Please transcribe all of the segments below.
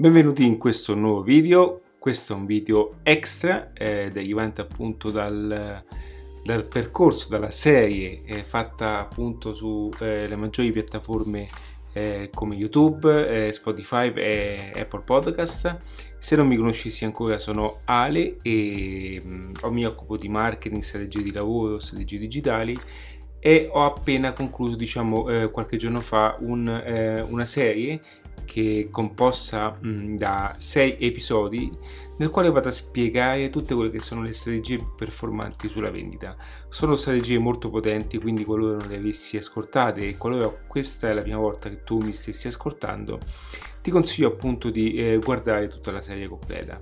Benvenuti in questo nuovo video, questo è un video extra eh, derivante appunto dal, dal, percorso, dalla serie eh, fatta appunto sulle eh, maggiori piattaforme eh, come YouTube, eh, Spotify e Apple Podcast. Se non mi conoscessi ancora sono Ale e mh, mm, mi occupo di marketing, strategie di lavoro, strategie digitali e ho appena concluso diciamo eh, qualche giorno fa un, eh, una serie che è composta mh, da sei episodi nel quale vado a spiegare tutte quelle che sono le strategie performanti sulla vendita. Sono strategie molto potenti, quindi qualora non le avessi ascoltate e qualora questa è la prima volta che tu mi stessi ascoltando, ti consiglio appunto di eh, guardare tutta la serie completa.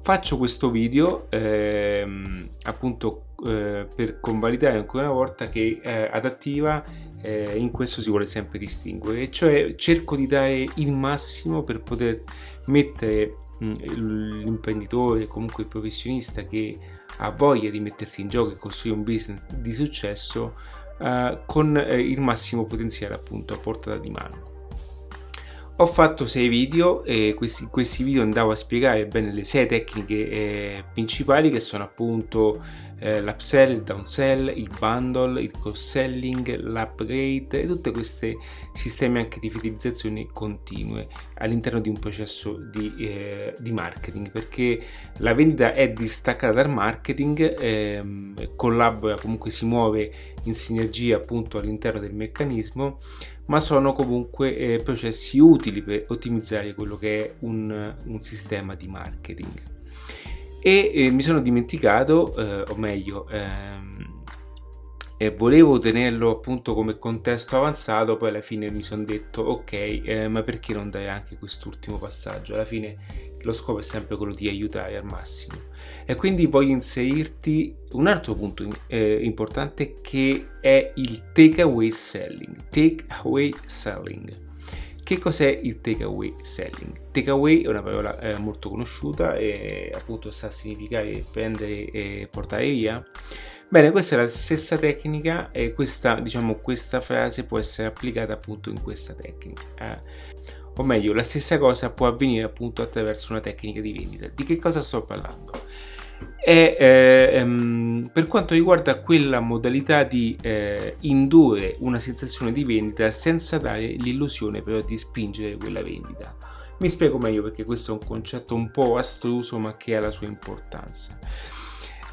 Faccio questo video ehm, appunto eh, per convalidare ancora una volta che eh, adattiva eh, in questo si vuole sempre distinguere, cioè cerco di dare il massimo per poter mettere l'imprenditore, comunque il professionista che ha voglia di mettersi in gioco e costruire un business di successo eh, con eh, il massimo potenziale appunto a portata di mano. Ho fatto sei video e questi, questi video andavo a spiegare bene le sei tecniche eh, principali che sono appunto eh, l'upsell, il downsell, il bundle, il cross-selling, l'upgrade e tutti questi sistemi anche di fidelizzazione continue all'interno di un processo di, eh, di marketing perché la vendita è distaccata dal marketing, ehm, collabora comunque si muove in sinergia appunto all'interno del meccanismo ma sono comunque eh, processi utili per ottimizzare quello che è un, un sistema di marketing e eh, mi sono dimenticato, eh, o meglio, ehm, e volevo tenerlo appunto come contesto avanzato, poi alla fine mi sono detto ok, eh, ma perché non dare anche quest'ultimo passaggio? Alla fine lo scopo è sempre quello di aiutare al massimo. E quindi voglio inserirti un altro punto eh, importante che è il takeaway selling. Takeaway selling che cos'è il takeaway selling? Takeaway è una parola eh, molto conosciuta e appunto sta a significare prendere e portare via. Bene, questa è la stessa tecnica e questa, diciamo, questa frase può essere applicata appunto in questa tecnica. Eh. O meglio, la stessa cosa può avvenire appunto attraverso una tecnica di vendita. Di che cosa sto parlando? È eh, ehm, per quanto riguarda quella modalità di eh, indurre una sensazione di vendita senza dare l'illusione però di spingere quella vendita. Mi spiego meglio perché questo è un concetto un po' astruso ma che ha la sua importanza.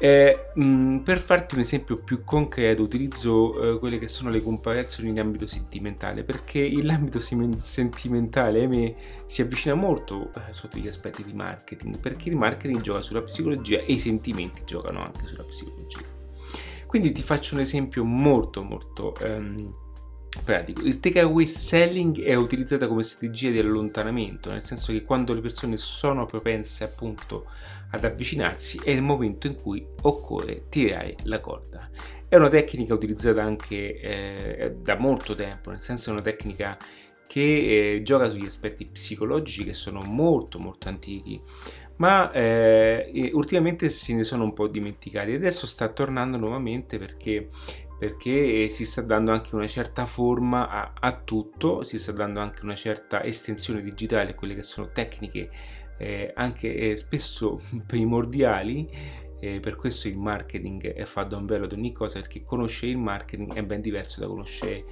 Eh, mh, mm, per farti un esempio più concreto utilizzo eh, quelle che sono le comparazioni in ambito sentimentale perché l'ambito sentimentale me, si avvicina molto eh, sotto gli aspetti di marketing perché il marketing gioca sulla psicologia e i sentimenti giocano anche sulla psicologia. Quindi ti faccio un esempio molto molto ehm, pratico. Il takeaway selling è utilizzata come strategia di allontanamento, nel senso che quando le persone sono propense appunto ad avvicinarsi è il momento in cui occorre tirare la corda. È una tecnica utilizzata anche eh, da molto tempo, nel senso è una tecnica che eh, gioca sugli aspetti psicologici che sono molto molto antichi ma eh, ultimamente se ne sono un po' dimenticati adesso sta tornando nuovamente perché perché si sta dando anche una certa forma a, a, tutto, si sta dando anche una certa estensione digitale, quelle che sono tecniche eh, anche eh, spesso primordiali. Eh, per questo il marketing è fatto un velo ad ogni cosa, perché conoscere il marketing è ben diverso da conoscere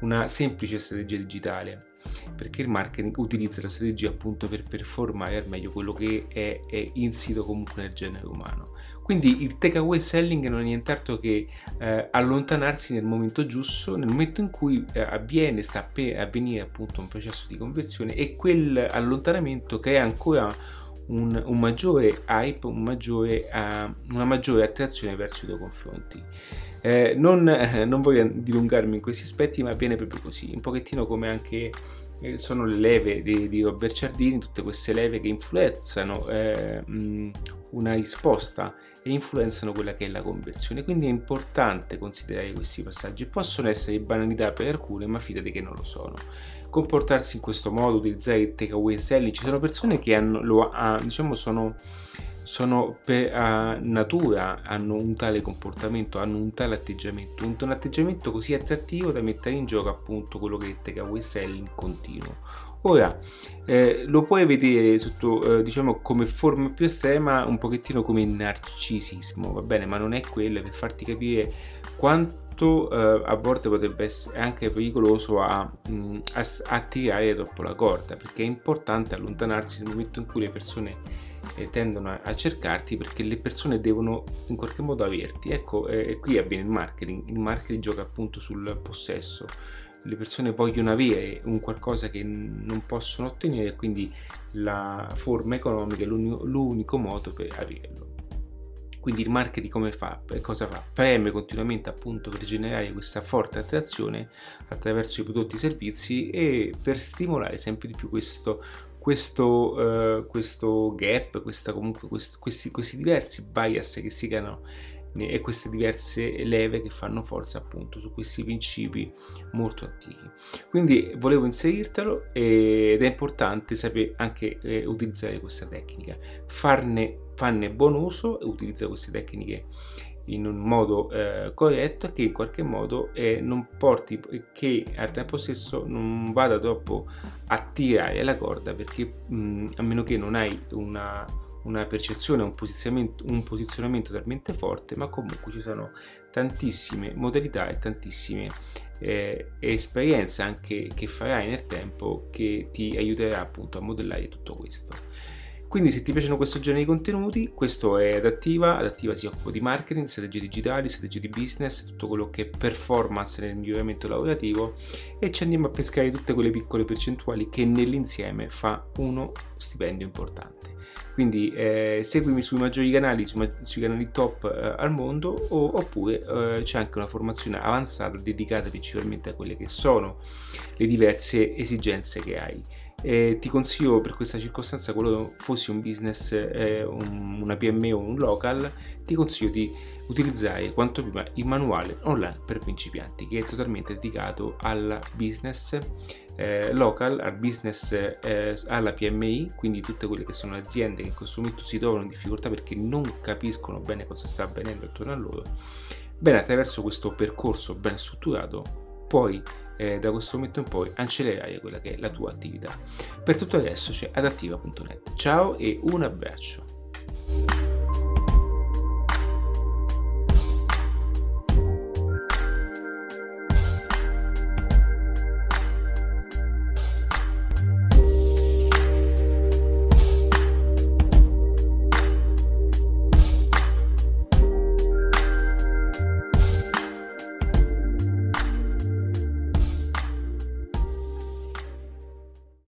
una semplice strategia digitale perché il marketing utilizza la strategia appunto per performare al meglio quello che è, è insito comunque nel genere umano. Quindi il takeaway selling non è nient'altro che eh, allontanarsi nel momento giusto nel momento in cui eh, avviene sta per avvenire appunto un processo di conversione e quel allontanamento crea ancora un, un maggiore hype, un maggiore, uh, una maggiore attrazione verso i tuoi confronti. Eh, non, eh, non, voglio dilungarmi in questi aspetti, ma avviene proprio così, un pochettino come anche eh, sono le leve di, di Robert Ciardini, tutte queste leve che influenzano eh, mh, una risposta e influenzano quella che è la conversione. Quindi è importante considerare questi passaggi. Possono essere banalità per alcune, ma fidati che non lo sono. Comportarsi in questo modo, utilizzare il takeaway selling, ci sono persone che hanno, lo, ah, diciamo sono sono per uh, natura hanno un tale comportamento, hanno un tale atteggiamento, un, un atteggiamento così attrattivo da mettere in gioco appunto quello che è il takeaway selling continuo, Ora, eh, lo puoi vedere sotto, eh, diciamo, come forma più estrema, un pochettino come il narcisismo, va bene? Ma non è quello, per farti capire quanto eh, a volte potrebbe essere anche pericoloso a, mh, a, a tirare troppo la corda, perché è importante allontanarsi nel momento in cui le persone eh, tendono a, a, cercarti perché le persone devono in qualche modo averti. Ecco, eh, qui avviene il marketing. Il marketing gioca appunto sul possesso. Le persone vogliono avere un qualcosa che non possono ottenere, quindi la forma economica è l'unico, l'unico modo per averlo. Quindi il marketing come fa? Cosa fa? Preme continuamente appunto per generare questa forte attrazione attraverso i prodotti e i servizi e per stimolare sempre di più questo questo, uh, questo gap, questa, comunque quest, questi, questi, diversi bias che si creano e queste diverse leve che fanno forza appunto su questi principi molto antichi. Quindi volevo inserirtelo ed è importante sapere anche eh, utilizzare questa tecnica, farne, farne buon uso e utilizzare queste tecniche in un modo eh, corretto che in qualche modo eh, non porti che al tempo stesso non vada troppo a tirare la corda perché mh, a meno che non hai una, una percezione, un posizionamento, un posizionamento talmente forte, ma comunque ci sono tantissime modalità e tantissime eh, esperienze anche che farai nel tempo che ti aiuterà appunto a modellare tutto questo. Quindi se ti piacciono questo genere di contenuti, questo è Adattiva, Adattiva si occupa di marketing, strategie digitali, strategie di business, tutto quello che è performance nel miglioramento lavorativo e ci andiamo a pescare tutte quelle piccole percentuali che nell'insieme fa uno stipendio importante. Quindi eh, seguimi sui maggiori canali, sui, sui canali top eh, al mondo o, oppure eh, c'è anche una formazione avanzata dedicata principalmente a quelle che sono le diverse esigenze che hai. Eh, ti consiglio per questa circostanza, qualora fossi un business, eh, un, una PME o un local, ti consiglio di utilizzare quanto prima il manuale online per principianti che è totalmente dedicato al business eh, local, al business eh, alla PMI, quindi tutte quelle che sono aziende che in questo momento si trovano in difficoltà perché non capiscono bene cosa sta avvenendo attorno a loro. Bene, attraverso questo percorso ben strutturato puoi eh, da questo momento in poi accelererai quella che è la tua attività. Per tutto adesso c'è adattiva.net. Ciao e un abbraccio.